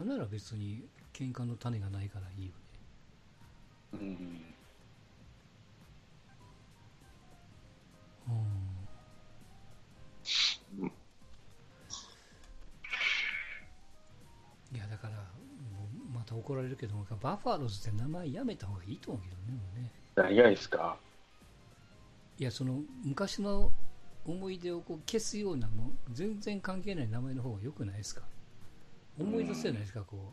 あなら別に喧嘩の種がないからいいよね。うん。うん。いや、だから、もうまた怒られるけど、バファローズって名前やめた方がいいと思うけどね、もうね。何がいいですか？いや、その、昔の思い出をこう消すような、もう全然関係ない名前の方が良くないですか？思い出すじゃないですか、こ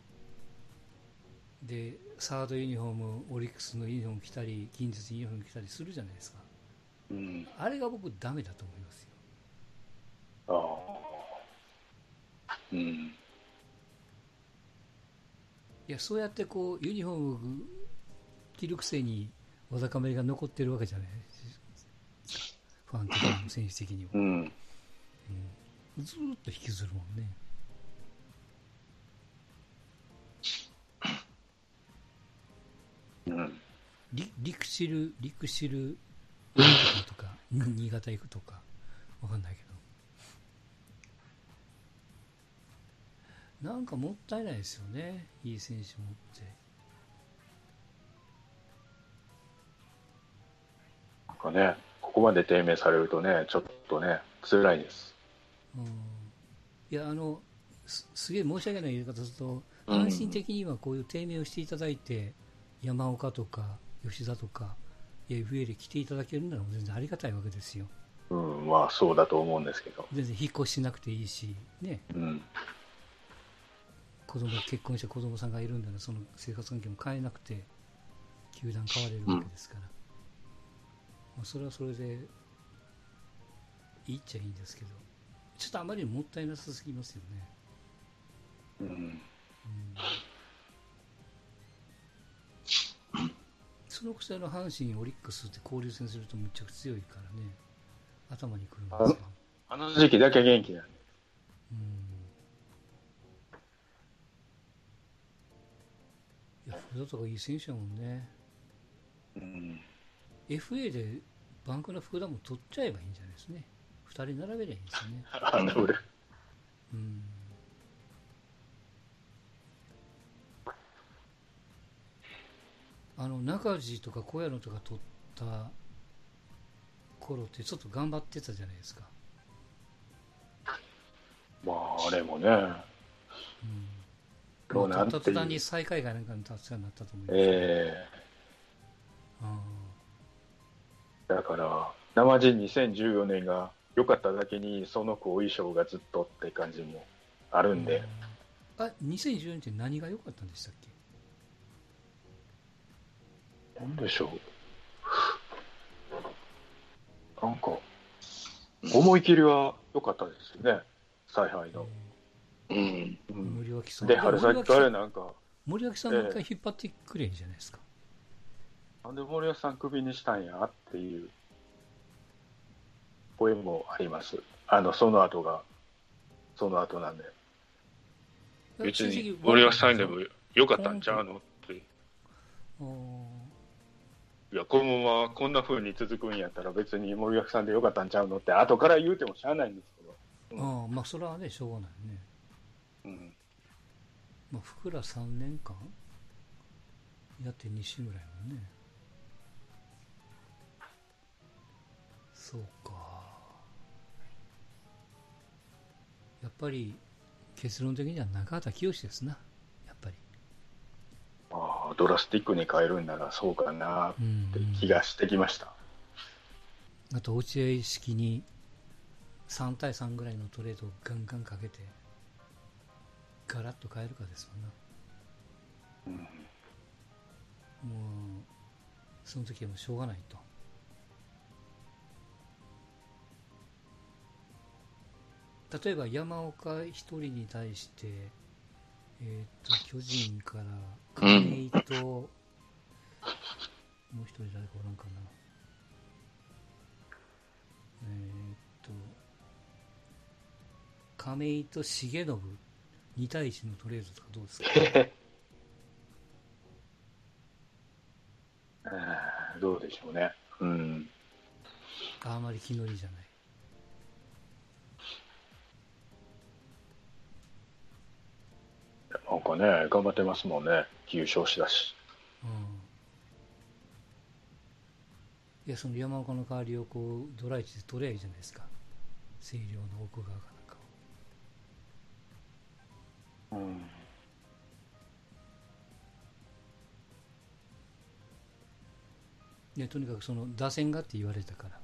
う。で、サードユニフォーム、オリックスのユニフォーム着たり、近日ユニフォーム着たりするじゃないですか。うん。あれが僕ダメだと思いますよ。ああ。うん。いや、そうやってこう、ユニフォーム着るくせに、わだかめが残ってるわけじゃないファン的にも選手的にも。うん。うん、ずーっと引きずるもんね。リリクシル、リクシルとか、新潟行くとか、わかんないけど。なんかもったいないですよね。いい選手持って。なんかね、ここまで低迷されるとね、ちょっとね、辛いです。うんいや、あの、すすげえ申し訳ない言い方すると、うん阪神的にはこういう低迷をしていただいて、山岡とか吉田とか、FA で来ていただけるなら全然ありがたいわけですよ。うん、まあそうだと思うんですけど。全然引っ越ししなくていいし、ね、うん。子供結婚して子供さんがいるんだら、その生活環境も変えなくて、球団変われるわけですから、まあ、それはそれでいいっちゃいいんですけど、ちょっとあまりにもったいなさすぎますよね。うん。そのくせの阪神、オリックスって交流戦するとむっちゃくちゃ強いからね、頭にくるんですよ。あの時期だけ元気なんで。うんいや、福田とかいい選手だもんね。うん。FA でバンクの福田も取っちゃえばいいんじゃないですね。二人並べりゃいいんですよね。あの裏。中地とか小屋野とか取った頃ってちょっと頑張ってたじゃないですか。まあ、あれもね、うん。どうなった途端に最下位がなんかに立つようになったと思います。えあえだから、生地2014年が良かっただけに、その後遺症がずっとって感じもあるんで、あ、あ2014年って何が良かったんでしたっけ？なんでしょう。なんか、思い切りは良かったですよね、采配の。うん。うん森脇さん。で、春先からなんか、森脇さんもう一回引っ張ってくれいいじゃないですか？なんで森脇さんクビにしたんやっていう声もあります。あの、その後が、その後なんで。別に森脇さんでも良かったんちゃうのって。あーいや、このままこんな風に続くんやったら別に森脇さんで良かったんちゃうのって後から言うてもしゃあないんですけど。ああ、まあそれはね、しょうがないね。うん。まあ、福良3年間やって2週ぐらいもんね。そうか。やっぱり結論的には中畑清ですな。ドラスティックに変えるんならそうかなって気がしてきました。あと落合式に3対3ぐらいのトレードをガンガンかけてガラッと変えるかですもんな。うん。もう、その時はもうしょうがないと。例えば山岡一人に対して、えっ、と、巨人から亀井と、もう一人誰かおらんかな。えっ、と、亀井と重信？2対1のトレードとかどうですか？えーどうでしょうね。うん。あまり気乗りじゃない。なんかかね、頑張ってますもんね、優勝しだし。うん。いや、その山岡の代わりをこう、ドライチで取ればいいじゃないですか。星稜の奥側かなんかを。うん。でとにかくその打線がって言われたから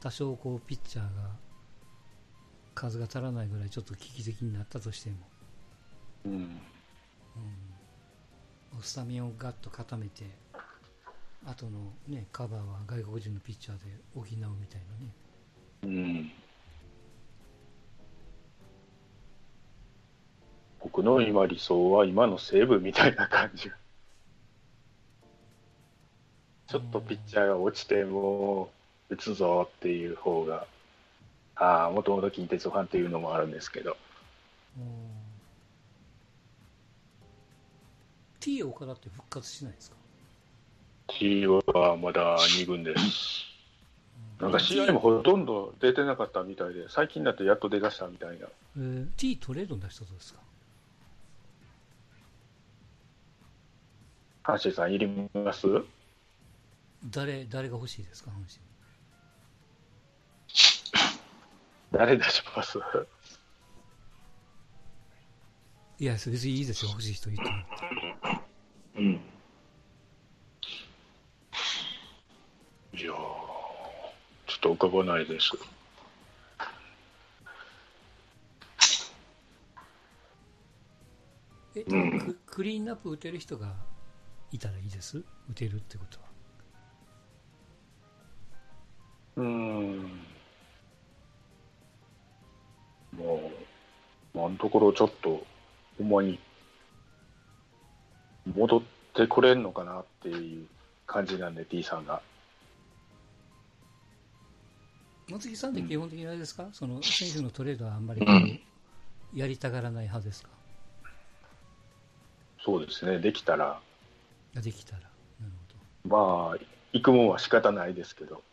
多少こうピッチャーが数が足らないぐらいちょっと危機的になったとしても、うん。うん、スタミナをガッと固めてあとの、ね、カバーは外国人のピッチャーで補うみたいなねうん。僕の今理想は今の西武みたいな感じ。ちょっとピッチャーが落ちても打つぞっていう方が、ああ、もともと近鉄ファンっていうのもあるんですけど、うん T 岡田って復活しないですか？T はまだ2軍です。なんか試合もほとんど出てなかったみたいで、最近だってやっと出だしたみたいな。えー T トレードに出したそうですか？阪神さんいります？誰誰が欲しいですか？阪神誰出します？いや別にいいですよ欲しい人言ってもうん。いやーちょっと浮かばないです。え、うんククリーンナップ打てる人がいたらいいです？打てるってことは。うーん。もう、今のところちょっと、ほんまに、戻ってくれんのかなっていう感じなんで、T さんが。松木さんって基本的にあれですか、その選手のトレードはあんまりこうやりたがらない派ですか？そうですね、できたら、ができたら。なるほまあ、行くもんは仕方ないですけど、ど。はい。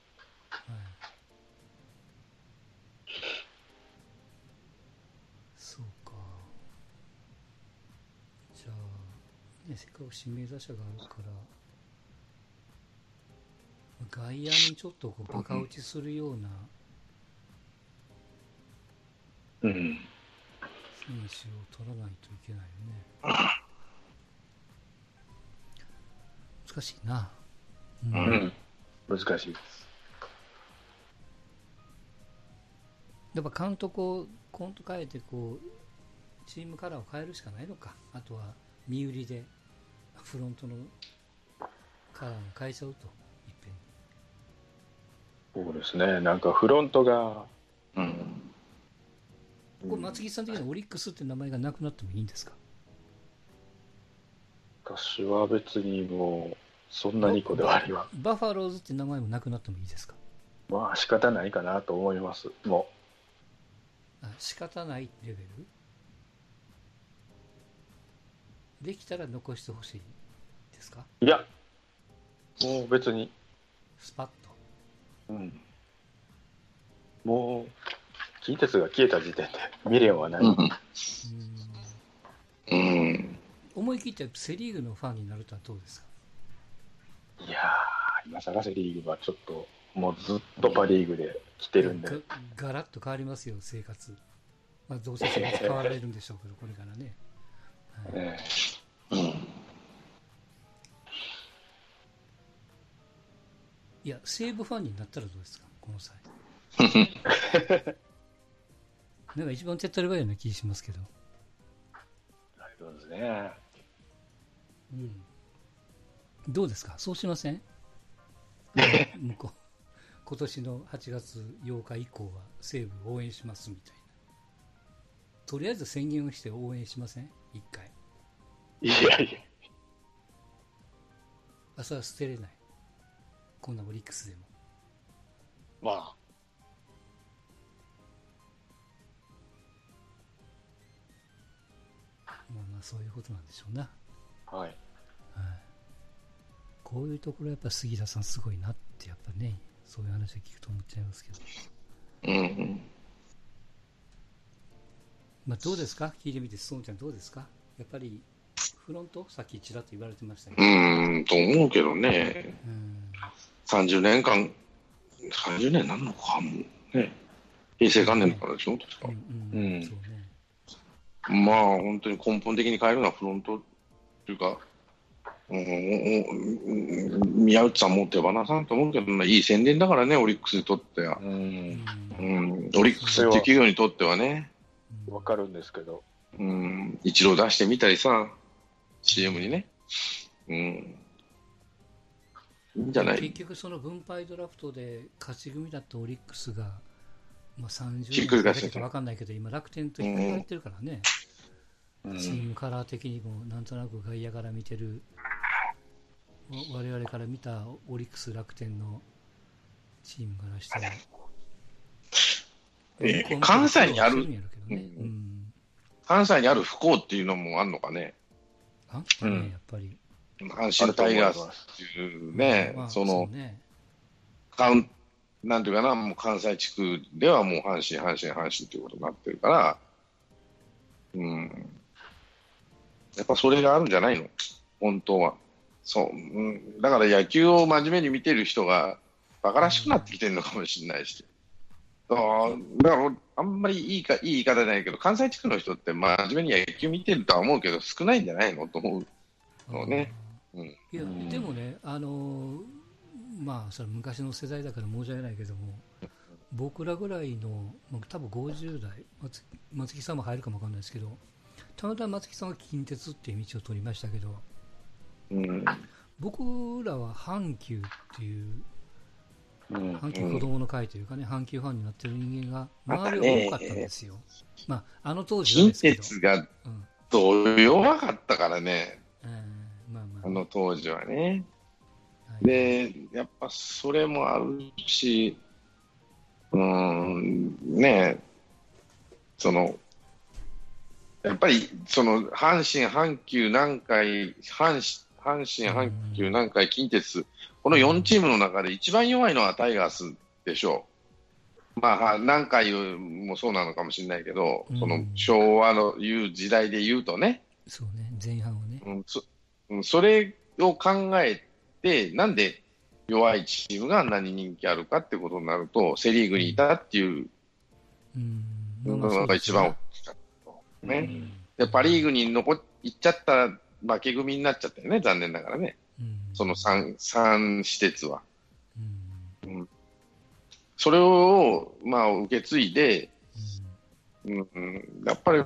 せっかく指名打者があるから、外野にちょっとこうバカ打ちするようなうん。選手を取らないといけないよね。難しいな。ううん。難しいです。やっぱ監督をコント変えてこうチームカラーを変えるしかないのかあとは身売りでフロントのカラーを変えちゃうといっぺん。にそうですね、なんかフロントが、うん。これ松木さん的にはオリックスって名前がなくなってもいいんですか？私は別にもう、そんなにこだわりは、バファローズって名前もなくなってもいいですか？まあ仕方ないかなと思います。もあ仕方ないレベル？できたら残してほしいですか？う、いや、もう別に、スパッとうん。もう、近鉄が消えた時点で 未練はない。うんうーんうん。思い切ってセ・リーグのファンになるとはどうですか？いやー、今更セリーグはちょっと、もうずっとパ・リーグで来てるんで、がガラッと変わりますよ、生活。まあ、どうせ変わられるんでしょうけど、これからね。はいねうん。いや、西武ファンになったらどうですか、この際。なんか一番手っ取り早いような気しますけど。ありがとうですね。うん。どうですか？そうしません？向こう。今年の8月8日以降は西武応援しますみたいな。とりあえず宣言をして応援しません？一回。いやいや、朝は捨てれない。こんなオリックスでも。まあ、まあまあそういうことなんでしょうな。はい。こういうところやっぱ杉田さんすごいなってやっぱね、そういう話を聞くと思っちゃいますけど。うん。まあどうですか？聞いてみて、ストーンちゃんどうですか？やっぱりフロント？さっきちらっと言われてましたけど。うーん、と思うけどね。うん30年間、30年なんのかもうね。平成元年だからでしょ、確かうんうんうんそうね。まあ、本当に根本的に変えるのはフロントっていうか、うん宮内さんも手放さんと思うけど、まあ、いい宣伝だからね、オリックスにとっては。う。うんんうん、オリックスっていう企業にとってはね、わかるんですけど。うん、一度出してみたりさ、CM にね。うん。いいんじゃない？結局、その分配ドラフトで勝ち組だったオリックスが、まあ、30ひっくり返して年か分かんないけど、今、楽天とひっくり返ってるからね、うん。チームカラー的にも、なんとなく外野から見てる、わ我々から見たオリックス、楽天のチームからしたら、え関西にある？うんうん関西にある不幸っていうのもあんのかね？あ？んたねうんやっぱり。阪神タイガースっていうね、まあその、うねカウン、なんていうかな、もう関西地区ではもう阪神、阪神、阪神ということになってるから、うん。やっぱそれがあるんじゃないの？本当は。そう。うん、だから野球を真面目に見てる人が、馬鹿らしくなってきてるのかもしれないし。あーだから、あんまりいいか、いい言い方じゃないけど、関西地区の人って真面目に野球見てるとは思うけど、少ないんじゃないのと思う。そうねうん。いや、うんでもね、あのーまあ、それ昔の世代だから申し訳ないけども、僕らぐらいの、まあ、多分50代松、松木さんも入るかもわかんないですけど、たまたま松木さんは近鉄っていう道を取りましたけど、うん。僕らは阪急っていう、うん阪急子供の会というかね、阪急ファンになってる人間が、周りは多かったんですよ。まあ、あの当時は近ですけど、鉄がうん。どう弱かったからね、えーまあまあ、あの当時はね。はい。で、やっぱそれもあるし、うーん、ねえ、その、やっぱり、その、阪神、阪急、南海、阪神、阪神、阪急、南海、近鉄、この4チームの中で一番弱いのはタイガースでしょう。まあは、南海もそうなのかもしれないけど、うん。その昭和の言う時代で言うとね、そうね、前半はね。うんそうんそれを考えて、なんで弱いチームがあんなに人気あるかってことになると、セ・リーグにいたっていううん、のが一番大きかったと。ね。で、パ・リーグに残っ行っちゃった負け組になっちゃったよね、残念ながらね、うん。その 3, 三施設は。うん。それを、まあ、受け継いで、うん。うん。うん、やっぱり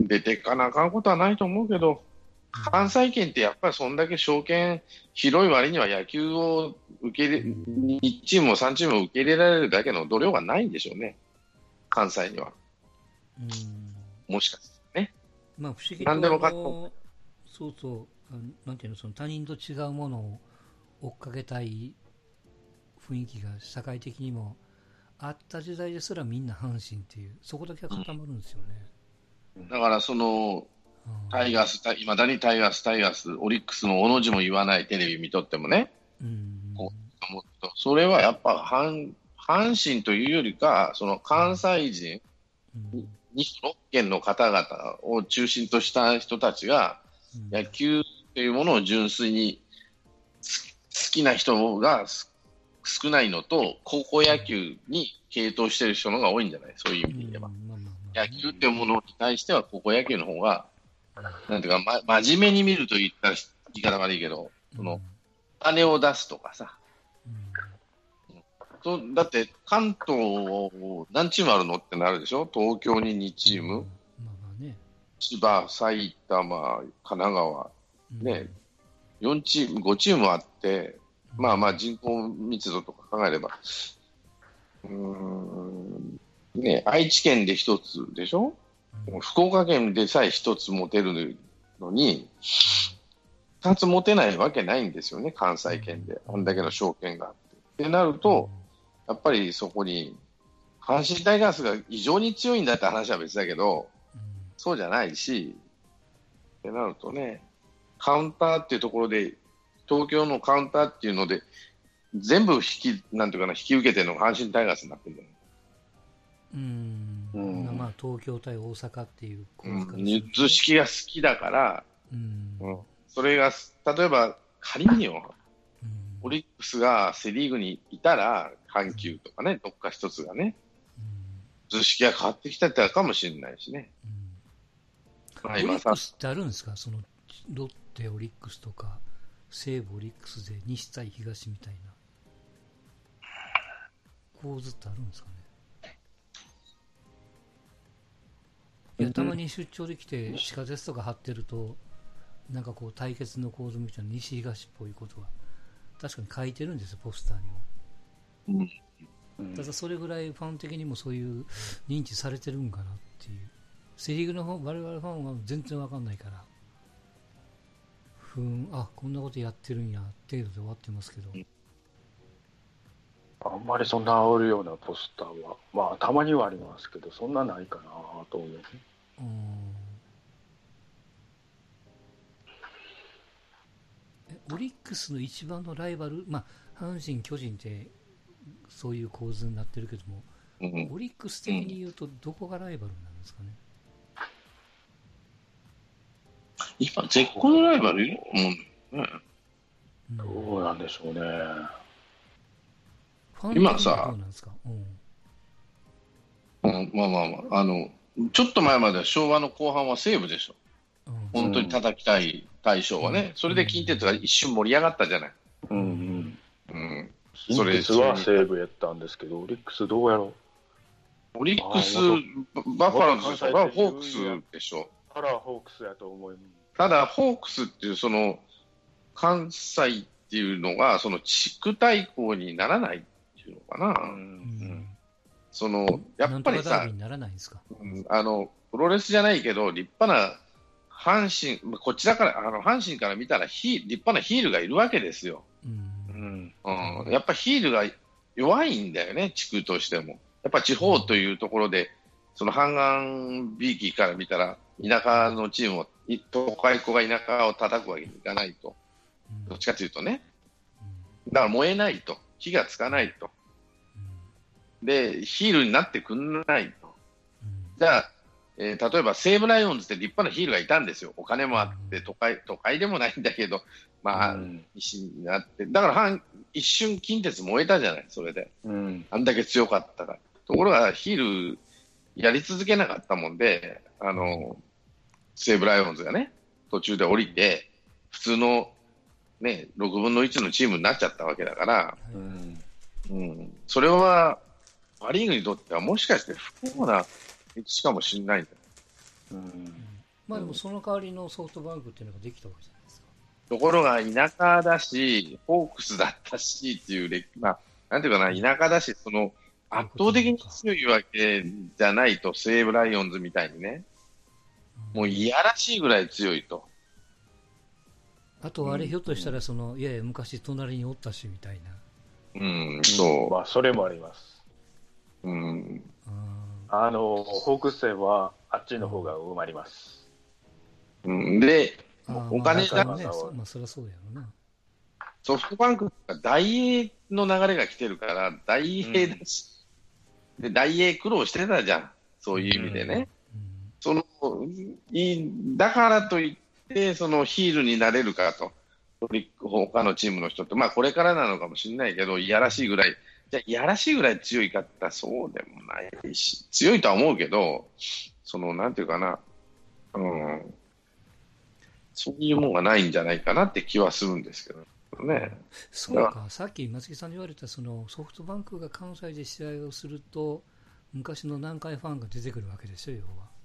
出ていかなあかんことはないと思うけど、関西圏ってやっぱりそんだけ証券広い割には野球を受け入れ、2チームも3チームも受け入れられるだけの度量がないんでしょうね、関西には。うん。もしかしてね。まあ不思議。と何でもかんあのそうそうなんていうのその他人と違うものを追っかけたい雰囲気が社会的にもあった時代ですらみんな阪神っていうそこだけは固まるんですよね、だからその、うんタイガース、いまだにタイガース、タイガース、オリックスのおの字も言わないテレビ見とってもね、うん。こ思うとそれはやっぱ阪阪神というよりか、その関西人、うん。2都6県の方々を中心とした人たちが、うん野球というものを純粋にす好きな人がす少ないのと、高校野球に傾倒している人の方が多いんじゃない？そういう意味で言えば。野球というものに対しては、高校野球の方が、なんていうか、ま、真面目に見ると言ったら言い方悪いけど、その、金を出すとかさ、そうだって関東何チームあるのってなるでしょ？東京に2チーム、千葉、埼玉、神奈川、うん。ね、4チーム、5チームあって、まあまあ人口密度とか考えれば、うーん、ね、愛知県で1つでしょ？うん。福岡県でさえ1つ持てるのに、2つ持てないわけないんですよね、関西圏で。あんだけの証券があって。ってなると、やっぱりそこに、阪神タイガースが異常に強いんだって話は別だけど、うんそうじゃないし、ってなるとね、カウンターっていうところで、東京のカウンターっていうので、全部引き、なんていうかな、引き受けてるのが阪神タイガースになってるんだよ。うん。うん。まあまあ東京対大阪っていう構うん。図式が好きだから、うん。それが、例えば仮によ、うん。オリックスがセ・リーグにいたら、阪急とかね、どっか一つがね、図式が変わってきてたかもしれないしね。うんオリック、スってあるんですか？そのロッテ、オリックスとか西武、オリックスで西対東みたいな。構図ってあるんですかね？いやたまに出張できて地下鉄とか張ってるとなんかこう対決の構図みたいな西東っぽいことは確かに書いてるんですよポスターにはうん。ただそれぐらいファン的にもそういう認知されてるんかなっていうセ・リーグの方我々ファンは全然わかんないから。ふーんあこんなことやってるんや程度で終わってますけど、あんまりそんな煽るようなポスターは、まあ、たまにはありますけど、そんなないかなと思う。オリックスの一番のライバル、まあ、阪神、巨人ってそういう構図になってるけども、うん、オリックス的に言うと、どこがライバルなんですかね？今、絶好のライバル？いると思うんだよね。うんどうなんでしょうね。今さどうなんまあまあまあ、あの、ちょっと前までは昭和の後半は西武でしょ。うん本当に叩きたい対象はね。うんそれで近鉄が一瞬盛り上がったじゃない。うんうん。うん。近それ鉄は西武やったんですけど、オリックスどうやろオリックスバファローズとかホークスでしょ。うあら、ホークスやと思いただ、ホークスっていう、その、関西っていうのが、その地区対抗にならないっていうのかな。う。うんん。その、やっぱりさ。うんあの、プロレスじゃないけど、立派な阪神、まあこちらから、あの、阪神から見たらヒー、立派なヒールがいるわけですよ。うんうん。うん。やっぱヒールが弱いんだよね、地区としても。やっぱ地方というところで、その阪岸ビーキから見たら、田舎のチームを、い都会っ子が田舎を叩くわけにいかないと。うんどっちかというとね。うんだから燃えないと。火がつかないと。で、ヒールになってくんないと。じゃあ、えー例えば西武ライオンズって立派なヒールがいたんですよ。お金もあって、都会、都会でもないんだけど、まあ、うん西になって。だから阪、一瞬近鉄燃えたじゃない、それで。うん。あんだけ強かったから。ところが、ヒールやり続けなかったもんで、あの、西武ライオンズがね、途中で降りて、普通のね、6分の1のチームになっちゃったわけだから、うん。うん、それは、パ・リーグにとってはもしかして不幸な歴史かもしれないんだようん。まあでもその代わりのソフトバンクっていうのができたわけじゃないですか。ところが田舎だし、ホークスだったしっていう歴、まあ、なんていうかな、田舎だし、その、圧倒的に強いわけじゃないと、西武ライオンズみたいにね、もういやらしいぐらい強いと。あとあれひょっとしたらその、いやいや昔隣におったしみたいな。うん、そまあ、それもあります。う。うん。うんあの、ホークス戦はあっちの方が埋まります。うん、で、あーお金まあがねそまあそりゃそうやろな。ソフトバンクが大英の流れが来てるから、大英だし、で大英苦労してたじゃん。そういう意味でね。そのいだからといって、そのヒールになれるかと、他のチームの人って、まあこれからなのかもしれないけど、いやらしいぐらい、じゃいやらしいぐらい強いかって言ったらそうでもないし、強いとは思うけど、そのなんていうかな、うん、そういうもんがないんじゃないかなって気はするんですけどね。そうか、さっき松木さんに言われたそのソフトバンクが関西で試合をすると、昔の南海ファンが出てくるわけですよ、要は。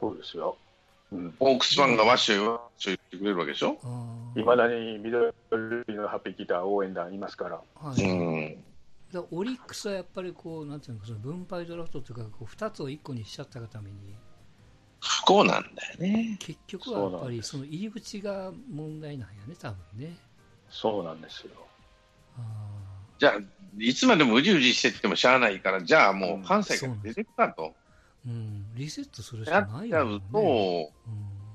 そうですよ。うん。ホークスファンがワッショイワッショイ言ってくれるわけでしょ、いまだに緑のハッピーギター応援団いますから。はいうん、だオリックスはやっぱりこう、なんていうのか、その分配ドラフトというか、こう2つを1個にしちゃったがために、不幸なんだよね。結局はやっぱりその入り口が問題なんやね、多分ね。そうなんですよ。あじゃあ、いつまでもうじうじしてってもしゃあないから、じゃあもう関西から出てくかと。ーうん、リセットするしやかっちゃうないよね。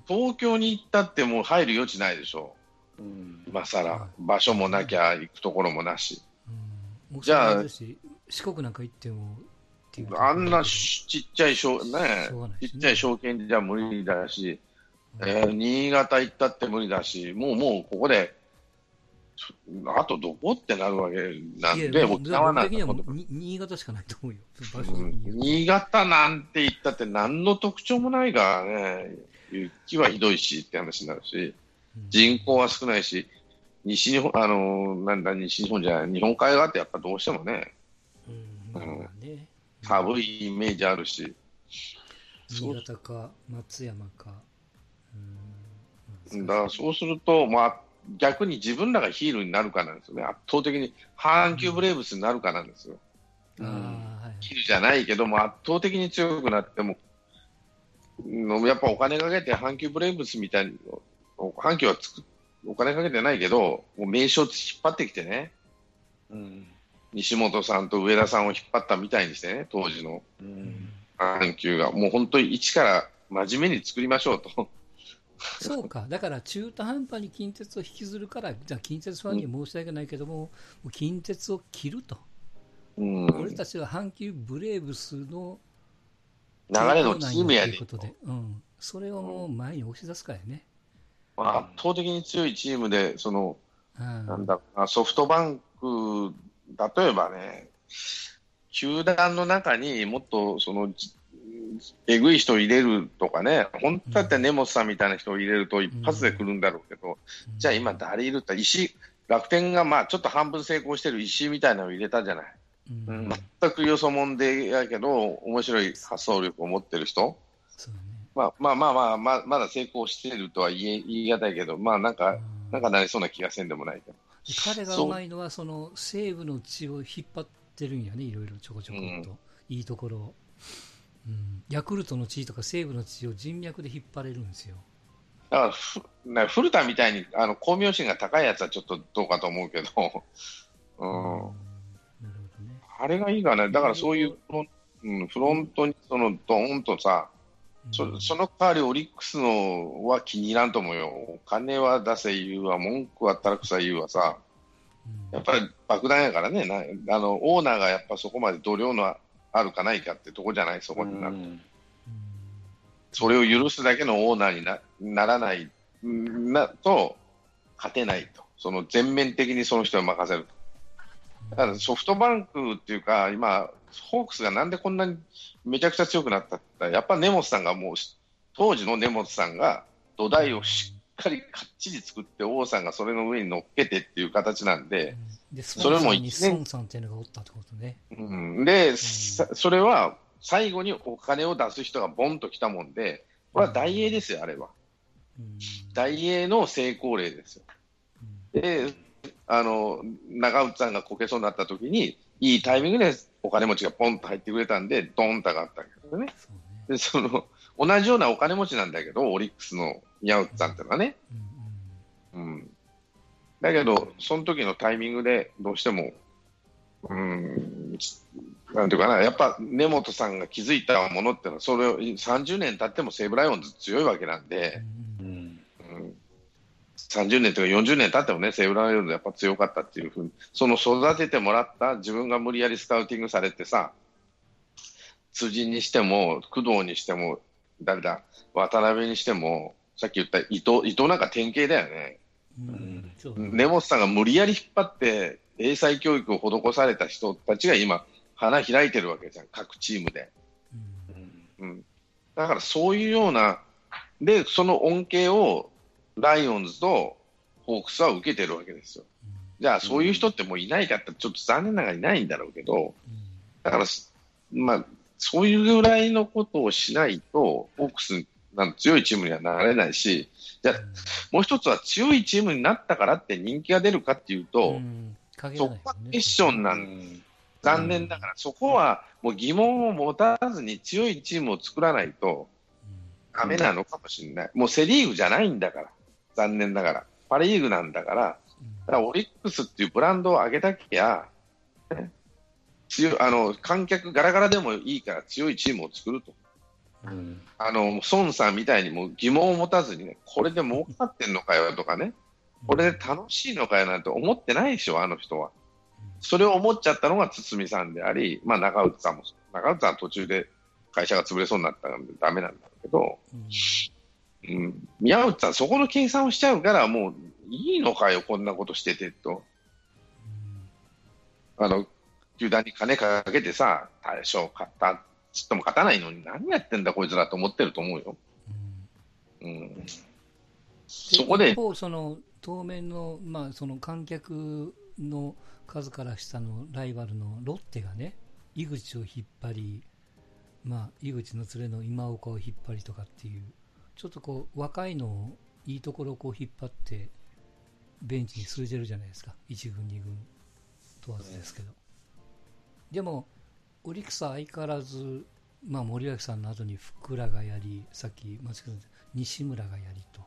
と、東京に行ったってもう入る余地ないでしょ。うん。今更、はい。場所もなきゃ行くところもなし。うん。うん、じゃあ四国なんか行ってもあんなちっちゃい証、ねしょうがないちっちゃい証券じゃ無理だし、えー、新潟行ったって無理だし、もうもうここで、あとどこってなるわけなんで、沖縄なんて。新潟しかないと思うよ、うん、新潟なんて言ったって何の特徴もないからね、雪はひどいしって話になるし、人口は少ないし、西日本、あのなんだ、西日本じゃない、日本海側ってやっぱどうしてもね、うん、ね。寒いイメージあるし。新潟か松山か。うん、だからそうすると、まあ、逆に自分らがヒールになるかなんですよね。圧倒的に。阪急ブレーブスになるかなんですよ。うん、ヒールじゃないけども、圧倒的に強くなっても、やっぱお金かけて阪急ブレーブスみたいに、阪急はつくお金かけてないけど、もう名称引っ張ってきてね、うん、西本さんと上田さんを引っ張ったみたいにしてね、当時の阪急が、もう本当に一から真面目に作りましょうと。そうか、だから中途半端に近鉄を引きずるから、じゃあ近鉄ファンに申し訳ないけども、うん、近鉄を切ると、うん、俺たちは阪急ブレーブスの流れのチームやねことで、うん、それをもう前に押し出すからね。まあ、圧倒的に強いチームで、その、うん、なんだソフトバンク、例えばね、球団の中にもっとそのえぐい人を入れるとかね、本当だったら根本さんみたいな人を入れると一発で来るんだろうけど、うん、じゃあ今、誰いるって石、楽天がまあちょっと半分成功してる石みたいなのを入れたじゃない。うん、全くよそもんでやけど、面白い発想力を持ってる人。ね、まあまあまあまあ、ままだ成功してるとは言え言い難いけど、まあなんか、なんかなりそうな気がせんでもないけど。彼がうまいのは、その西武の血を引っ張ってるんやね、いろいろちょこちょこっと、うん、いいところを。うん、ヤクルトの地とか西武の地を人脈で引っ張れるんですよ。だからふな古田みたいにあの巧妙心が高いやつはちょっとどうかと思うけど、うん、なるほどね、あれがいいかね、だからそういう、うん、フロントにそのドーンとさ、そその代わりオリックスのは気に入らんと思うよ、お金は出せ言うわ、文句はったらくさ言うわさ、やっぱり爆弾やからねなあの、オーナーがやっぱそこまで度量のあるかないかってとこじゃない、そこになると。それを許すだけのオーナーになならないなと、勝てないと。その全面的にその人を任せると。だからソフトバンクっていうか、今、ホークスがなんでこんなにめちゃくちゃ強くなったってやっぱ根本さんがもう、当時の根本さんが土台をしっかりかっちり作って、王さんがそれの上に乗っけてっていう形なんで、で、それも一年。さんっていうのがおったってことね。うん、で、うん、それは最後にお金を出す人がボンと来たもんで、これは大英ですよ、あれは。うん、大英の成功例ですよ。うん、で、あの、長内さんがこけそうになった時に、いいタイミングでお金持ちがポンと入ってくれたんで、ドンと上がったけどね。で、その、同じようなお金持ちなんだけど、オリックスの宮内さんっていうのはね。うん。だけど、その時のタイミングでどうしても、うん、なんていうかな、やっぱ根本さんが気づいたものっていうのは、それを30年経っても西武ライオンズ強いわけなんで、うん、うん、30年というか40年経ってもね、西武ライオンズやっぱ強かったっていうふうに、その育ててもらった自分が無理やりスカウティングされてさ、辻にしても、工藤にしても、誰だ、渡辺にしても、さっき言った伊藤、伊藤なんか典型だよね。根本さんが無理やり引っ張って英才教育を施された人たちが今、花開いてるわけじゃん、各チームで。うん、うん、だからそういうような、で、その恩恵をライオンズとホークスは受けてるわけですよ。じゃあ、そういう人ってもういないかって、ちょっと残念ながらいないんだろうけど、だから、まあ、そういうぐらいのことをしないと、ホークスなん強いチームにはなれないし、じゃもう一つは強いチームになったからって人気が出るかっていうと、うんね、そこはクエスチョンなん、うん、残念ながら、そこはもう疑問を持たずに強いチームを作らないとダメなのかもしれない。もうセ・リーグじゃないんだから、残念ながら。パ・リーグなんだから、だからオリックスっていうブランドを上げたきゃ、ね、強あの観客ガラガラでもいいから強いチームを作ると。あの孫さんみたいにも疑問を持たずにね、これで儲かってんのかよとかね、これで楽しいのかよなんて思ってないでしょ、あの人は。それを思っちゃったのが堤さんであり、まあ、中内さんも、中内さんは途中で会社が潰れそうになったのでだめなんだけど、うん、宮内さん、そこの計算をしちゃうから、もういいのかよ、こんなことしててと。あの球団に金かけてさ、大将勝った、ちっとも勝たないのに、何やってんだ、こいつらと思ってると思うよ。うん、うん、そこで。その当面の,、まあその観客の数から下のライバルのロッテがね、井口を引っ張り、まあ、井口の連れの今岡を引っ張りとかっていう、ちょっとこう若いのをいいところをこう引っ張って、ベンチに据えてるじゃないですか、1軍、2軍問わずですけど。でも、オリックスは相変わらず、まあ、森脇さんの後に福良がやり、さっき松木さん西村がやりと。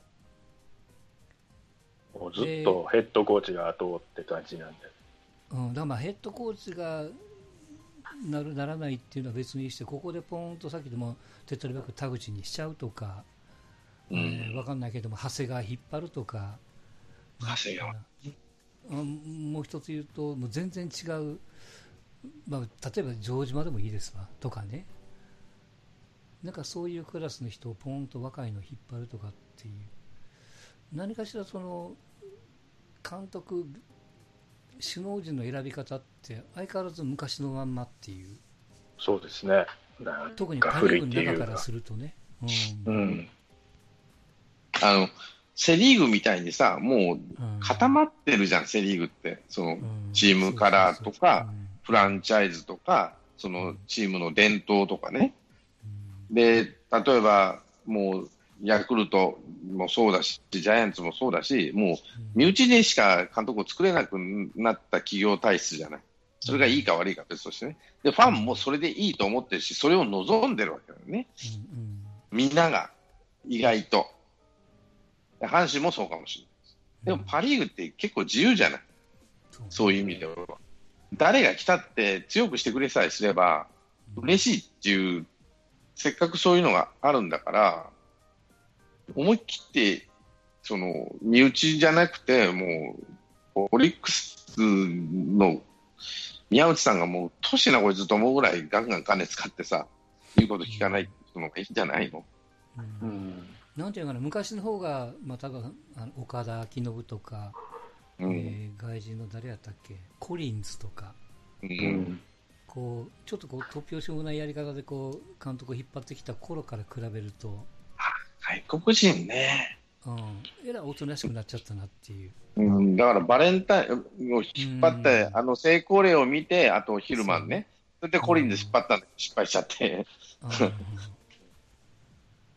もうずっとヘッドコーチが後って感じなんで。うん、だからまあヘッドコーチがなるならないっていうのは別にして、ここでポーンとさっきでも手っ取り早く田口にしちゃうとか、うん、えー、分かんないけども、長谷川引っ張るとか、長谷川もう一つ言うと、もう全然違う、まあ、例えば城島でもいいですわとかね、なんかそういうクラスの人をポーンと若いの引っ張るとかっていう、何かしらその監督、首脳陣の選び方って相変わらず昔のまんまっていう。そうですね。特にパ・リーグの中からするとね。うん。うん、あの、セ・リーグみたいにさ、もう固まってるじゃん、うん、セ・リーグって。その、チームカラーとか、フランチャイズとか、そのチームの伝統とかね。で、例えば、もう、ヤクルトもそうだし、ジャイアンツもそうだし、もう身内でしか監督を作れなくなった企業体質じゃない。それがいいか悪いか別としてね。で、ファンもそれでいいと思ってるし、それを望んでるわけだよね。みんなが、意外と。阪神もそうかもしれない。でもパ・リーグって結構自由じゃない。そういう意味では。誰が来たって強くしてくれさえすれば、嬉しいっていう、せっかくそういうのがあるんだから、思い切って、その、身内じゃなくて、もう、オリックスの宮内さんがもう、年なこいつと思うぐらいガンガン金使ってさ、言うこと聞かないのがいいんじゃないの、うん、うん、なんていうかな、昔の方が、まあ、多分あの岡田彰信とか、うん、えー、外人の誰やったっけ、コリンズとか、うん、こうちょっとこう突拍子もないやり方でこう監督を引っ張ってきた頃から比べると、外国人ね。うん、えらいおとなしくなっちゃったなっていう。うん、だからバレンタインを引っ張って、うん、あの成功例を見て、あとヒルマンね、それでコリンで引っ張ったんで、失敗しちゃって。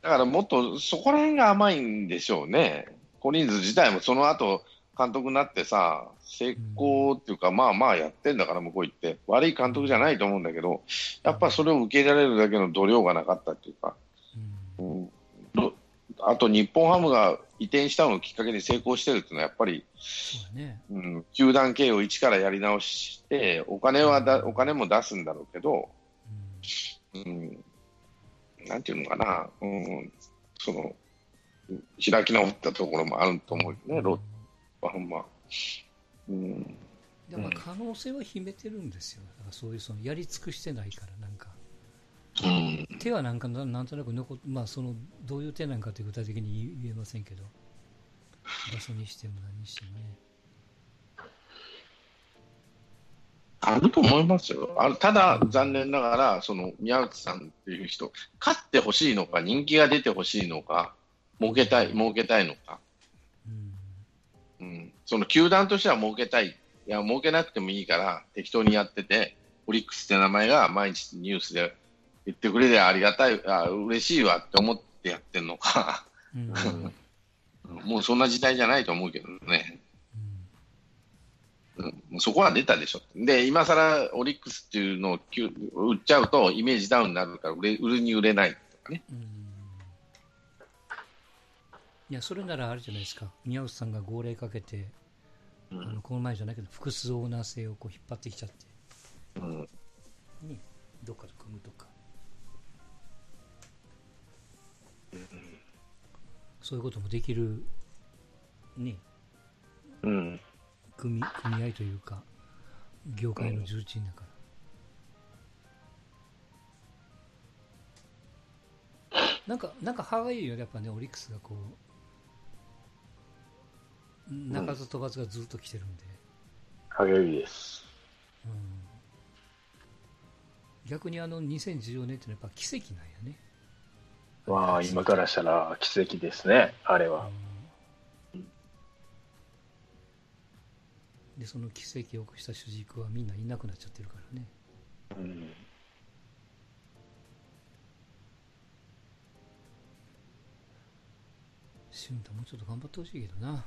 だからもっとそこら辺が甘いんでしょうね。コリンズ自体もその後監督になってさ、成功っていうか、まあまあやってんだから、向こう行って、悪い監督じゃないと思うんだけど、やっぱそれを受け入れられるだけの度量がなかったっていうか、うん、あと日本ハムが移転したのをきっかけに成功してるっていうのは、やっぱり、ね、うん、球団経営を一からやり直して、お金はだ、お金も出すんだろうけど、うん、うん、なんていうのかな、うん、その、開き直ったところもあると思うよね、ロッテはほんま。うん。だから可能性は秘めてるんですよ。だからそういうそのやり尽くしてないから、なんか。手はなんかなんとなく残まあ、そのどういう手なんかって具体的に言えませんけど、場所にしても何にしてもね。あると思いますよ。あただ、残念ながら、その宮内さんっていう人、勝ってほしいのか、人気が出てほしいのか、儲けたい、儲けたいのか、うん、うん、その球団としては儲けたい、いや、儲けなくてもいいから適当にやってて、オリックスって名前が毎日ニュースで言ってくれりゃありがたい、あ嬉しいわって思ってやってんのかうん、もうそんな時代じゃないと思うけどね。うん、そこは出たでしょ。で、今更オリックスっていうのを売っちゃうとイメージダウンになるから売れ売るに売れないとかね。いや、それならあれじゃないですか。宮内さんが号令かけて、うん、あのこの前じゃないけど、複数オーナー制をこう引っ張ってきちゃって、うん、にどっかで組むとか。そういうこともできる、ね、うん、組組合というか、業界の重鎮だかなんか、なんか歯がゆいよやっぱね、オリックスがこう、鳴かず飛ばずがずっと来てるんで。歯がゆいです。うん逆にあの2014年ってのはやっぱ奇跡なんやね。まあ、今からしたら奇跡ですね、あれは。うんで、その奇跡を起こした主軸はみんないなくなっちゃってるからね。うん。俊太もうちょっと頑張ってほしいけどな。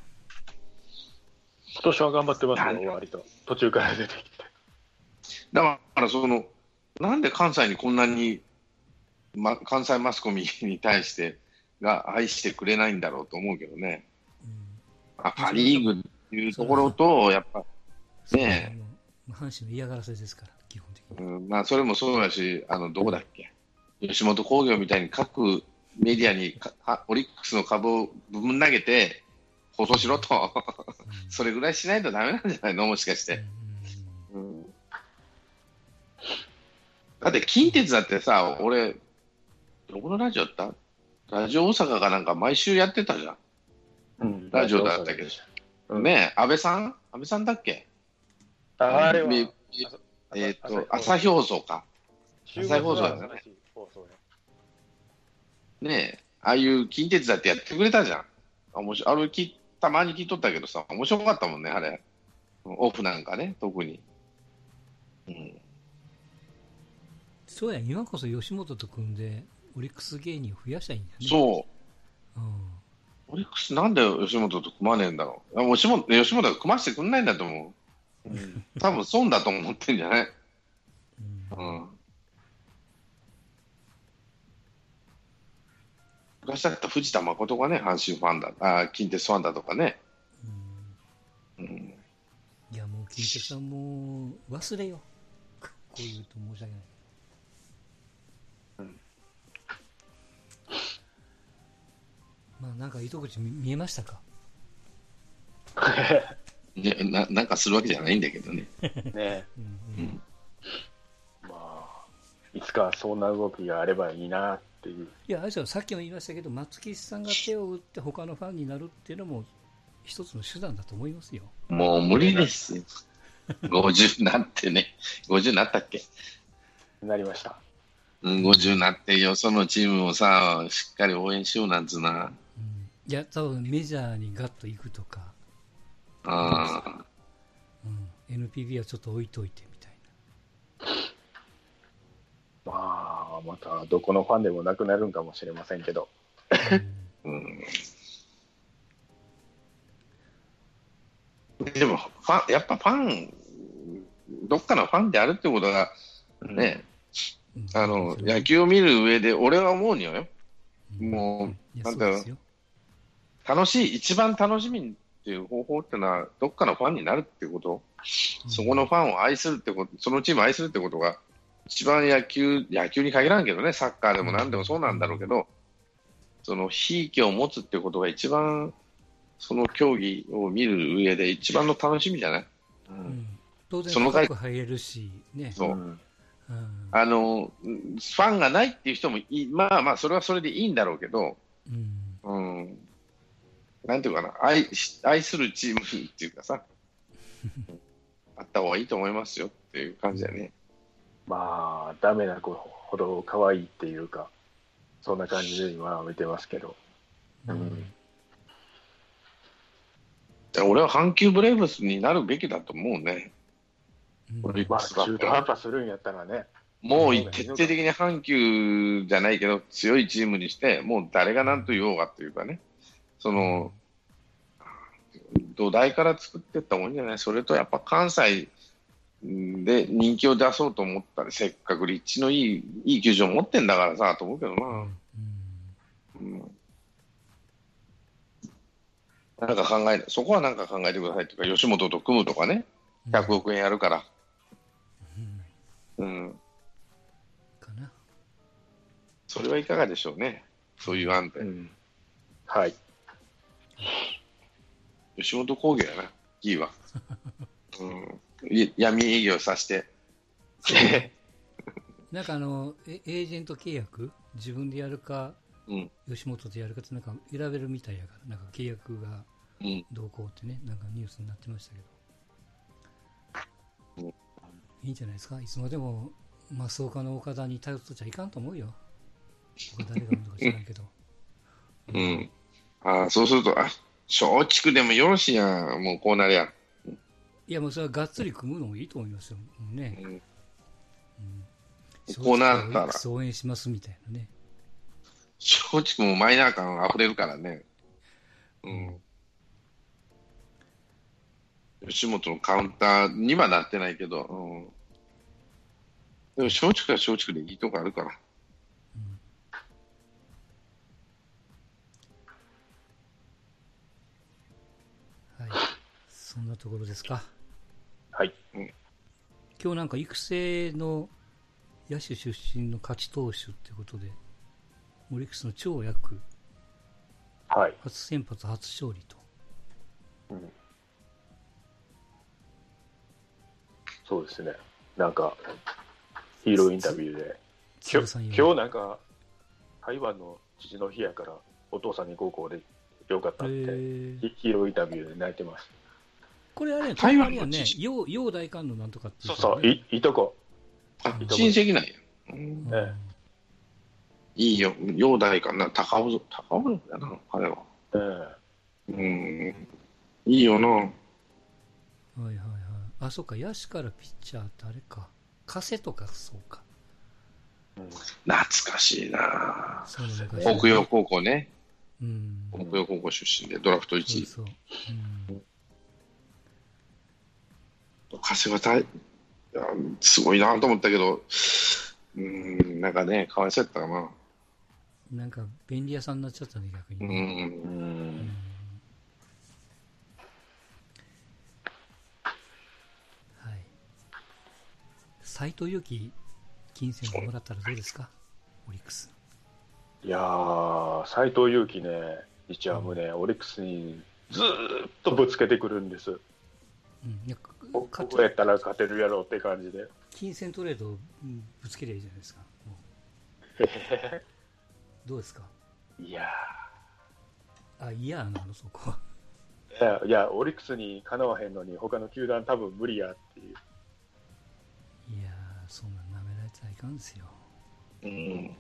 今年は頑張ってますよ、割と。途中から出てきて。だから、その、なんで関西にこんなに、ま、関西マスコミに対してが愛してくれないんだろうと思うけどね。うんあパ・リーグっていうところと、やっぱ、ね阪神の嫌がらせですから、基本的に。うん、まあ、それもそうだし、あの、どこだっけ？吉本興業みたいに各メディアにかはオリックスの株をぶん投げて、放送しろと。うん。それぐらいしないとダメなんじゃないの？もしかしうん。て。うん。だって、近鉄だってさ、俺、どこのラジオだった？ラジオ大阪かなんか毎週やってたじゃうん。ラジオだったけど。うん。ん。ねえ、安倍さん？安倍さんだっけ？ああれは、みえっ、と、朝日放送か。週朝日放送だね。ね。ねえ、ああいう近鉄だってやってくれたじゃん。あ面白い。あれきたまに聞いとったけどさ、面白かったもんね、あれ。オフなんかね、特に。うん、そうや、今こそ吉本と組んで、オリックス芸人を増やしたいんだよね。そう。うん。オリックスなんで吉本と組まねえんだろう。あ吉本吉本が組ませてくんないんだと思う。う ん多分損だと思ってんじゃない？うんうん。昔だったら藤田誠がね、阪神ファンだ、あ近鉄ファンだとかね。うんうん、いや、もう、金鉄さんもう忘れよ。こう言うと申し訳ない。まあ、なんか糸口見見えましたか？いやななんかするわけじゃないんだけどね。ねうんうんまあ、いつかそんな動きがあればいいなっていう。いや、あれですよさっきも言いましたけど、松吉さんが手を打って他のファンになるっていうのも一つの手段だと思いますよ。もう無理ですよ。50になってね。50になったっけ？なりました。うん、50になってよ、そのチームをさ、しっかり応援しようなんつうな。うん、いや、多分メジャーにガッと行くとか、あうん、NPB はちょっと置いといてみたいまあ、またどこのファンでもなくなるんかもしれませんけど。な。うんーうん。でも、ファン、やっぱファン、どっかのファンであるってことが、ね、うんあの、野球を見る上で、俺は思うにはよ、うんもうなんだろう。楽しい、一番楽しみっていう方法ってのは、どっかのファンになるってこと、そこのファンを愛するってこと、そのチームを愛するってことが、一番野球、野球に限らんけどね、サッカーでも何でもそうなんだろうけど、その、ひいきを持つってことが一番、その競技を見る上で一番の楽しみじゃない？ううん。ん当然その回深く入れるし、ね。そう。うん。うんあの、うんファンがないっていう人もいい、まあまあ、それはそれでいいんだろうけど、うん。うん、なんていうかな、愛し愛するチームっていうかさ、あった方がいいと思いますよっていう感じだよね。まあ、ダメな子ほど可愛いっていうか、そんな感じで今は見てますけど。うんで俺は阪急ブレーブスになるべきだと思うね。うんまあ、中途半端するんやったらね。もう徹底的に阪急じゃないけど、強いチームにして、もう誰が何と言おうかというかね、その、土台から作っていった方がいいんじゃないそれとやっぱ関西で人気を出そうと思ったら、せっかく立地のいいいい球場持ってんだからさ、と思うけどな。うんうんなんか考え、そこはなんか考えてくださいというか、吉本と組むとかね、100億円やるから。うんうん。かな。それはいかがでしょうね。そういう案で。うん。はい。吉本興業やな、キーは。うん。い闇営業させて。なんかあの、エエージェント契約？自分でやるか、うん。吉本とやるかってなんか選べるみたいやから、なんか契約がうん。どうこうってね、なんかニュースになってましたけど。うんいいんじゃないですか？いつまでも、マスオカの岡田に頼っとっちゃいかんと思うよ。他誰がおるのか知らんけど。うん。ああ、そうすると、あ、松竹でもよろしいやん。もうこうなりゃ。いや、もうそれはがっつり組むのもいいと思いますよ。ね。うん。うんこうなったら応援しますみたいなね。松竹もマイナー感溢れるからね。うん。吉本のカウンターにはなってないけど、うん。でも松竹は松竹でいいとこあるから。はい。そんなところですか。はい。今日なんか育成の野手出身の勝ち投手ってことで、オリックスの超役、はい。初先発初勝利と。うんそうですね。なんか、ヒーローインタビューで、きょ鶴さん今日なんか、台湾の父の日やから、お父さんに高校でよかったって、ヒーローインタビューで泣いてます。これあれ、台湾隣はねの知、陽陽大官のなんとかっていそうそう、ねいいとこ。あ、親戚なんや。うんうんえいいよ。陽大かな。高尾、高尾やな、彼は。ええうん。いいよな。はいはいはい。あ、そっか、野手からピッチャーってあれか。加瀬とかそうか。うん懐かしいな。北洋高校ね。うん。北洋高校出身で、ドラフト1位。そうそう。うん。加瀬は大いやすごいなと思ったけど、うん、なんかね、かわいそうやったかな。なんか、便利屋さんになっちゃったね、逆にう。ね。うんうんはい。斎藤佑樹、金銭をもらったらどうですか？オリックス。いやー、斎藤佑樹ね、日ハムね、オリックスにずーっとぶつけてくるんです。うん。いや、ここ勝こやったら勝てるやろって感じで。金銭トレードぶつけりゃいいじゃないですか。どうですか？いやあ、いや、なの、そこは。ーいや、いや、オリックスにかなわへんのに、他の球団多分無理やっていう。いやー、そんなん舐められちゃいかんですよ。うん。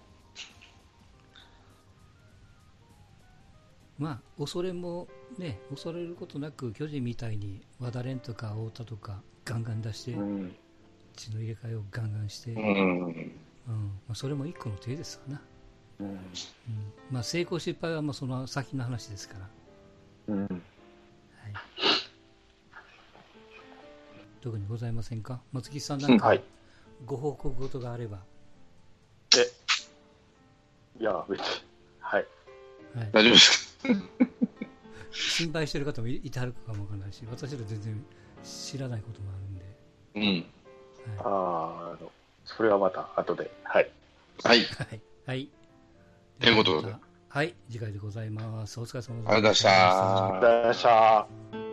まあ、恐れもね、恐れることなく、巨人みたいに、和田蓮とか太田とか、ガンガン出して、うん。血の入れ替えをガンガンして、ううんん。まあ、それも一個の手ですわな。うん。うんまあ、成功失敗はまあその先の話ですから、うん。はい、特にございませんか？松木さんなんかはい。ご報告事があれば、いや、別に。はい。はい、大丈夫ですか？心配してる方もいいてはるかもわからないし私ら全然知らないこともあるんで、うん。あはーあの、それはまた後で。はい。はい。いはいはいということではい次回でございますお疲れ様でありがとうございましたありがとうございました。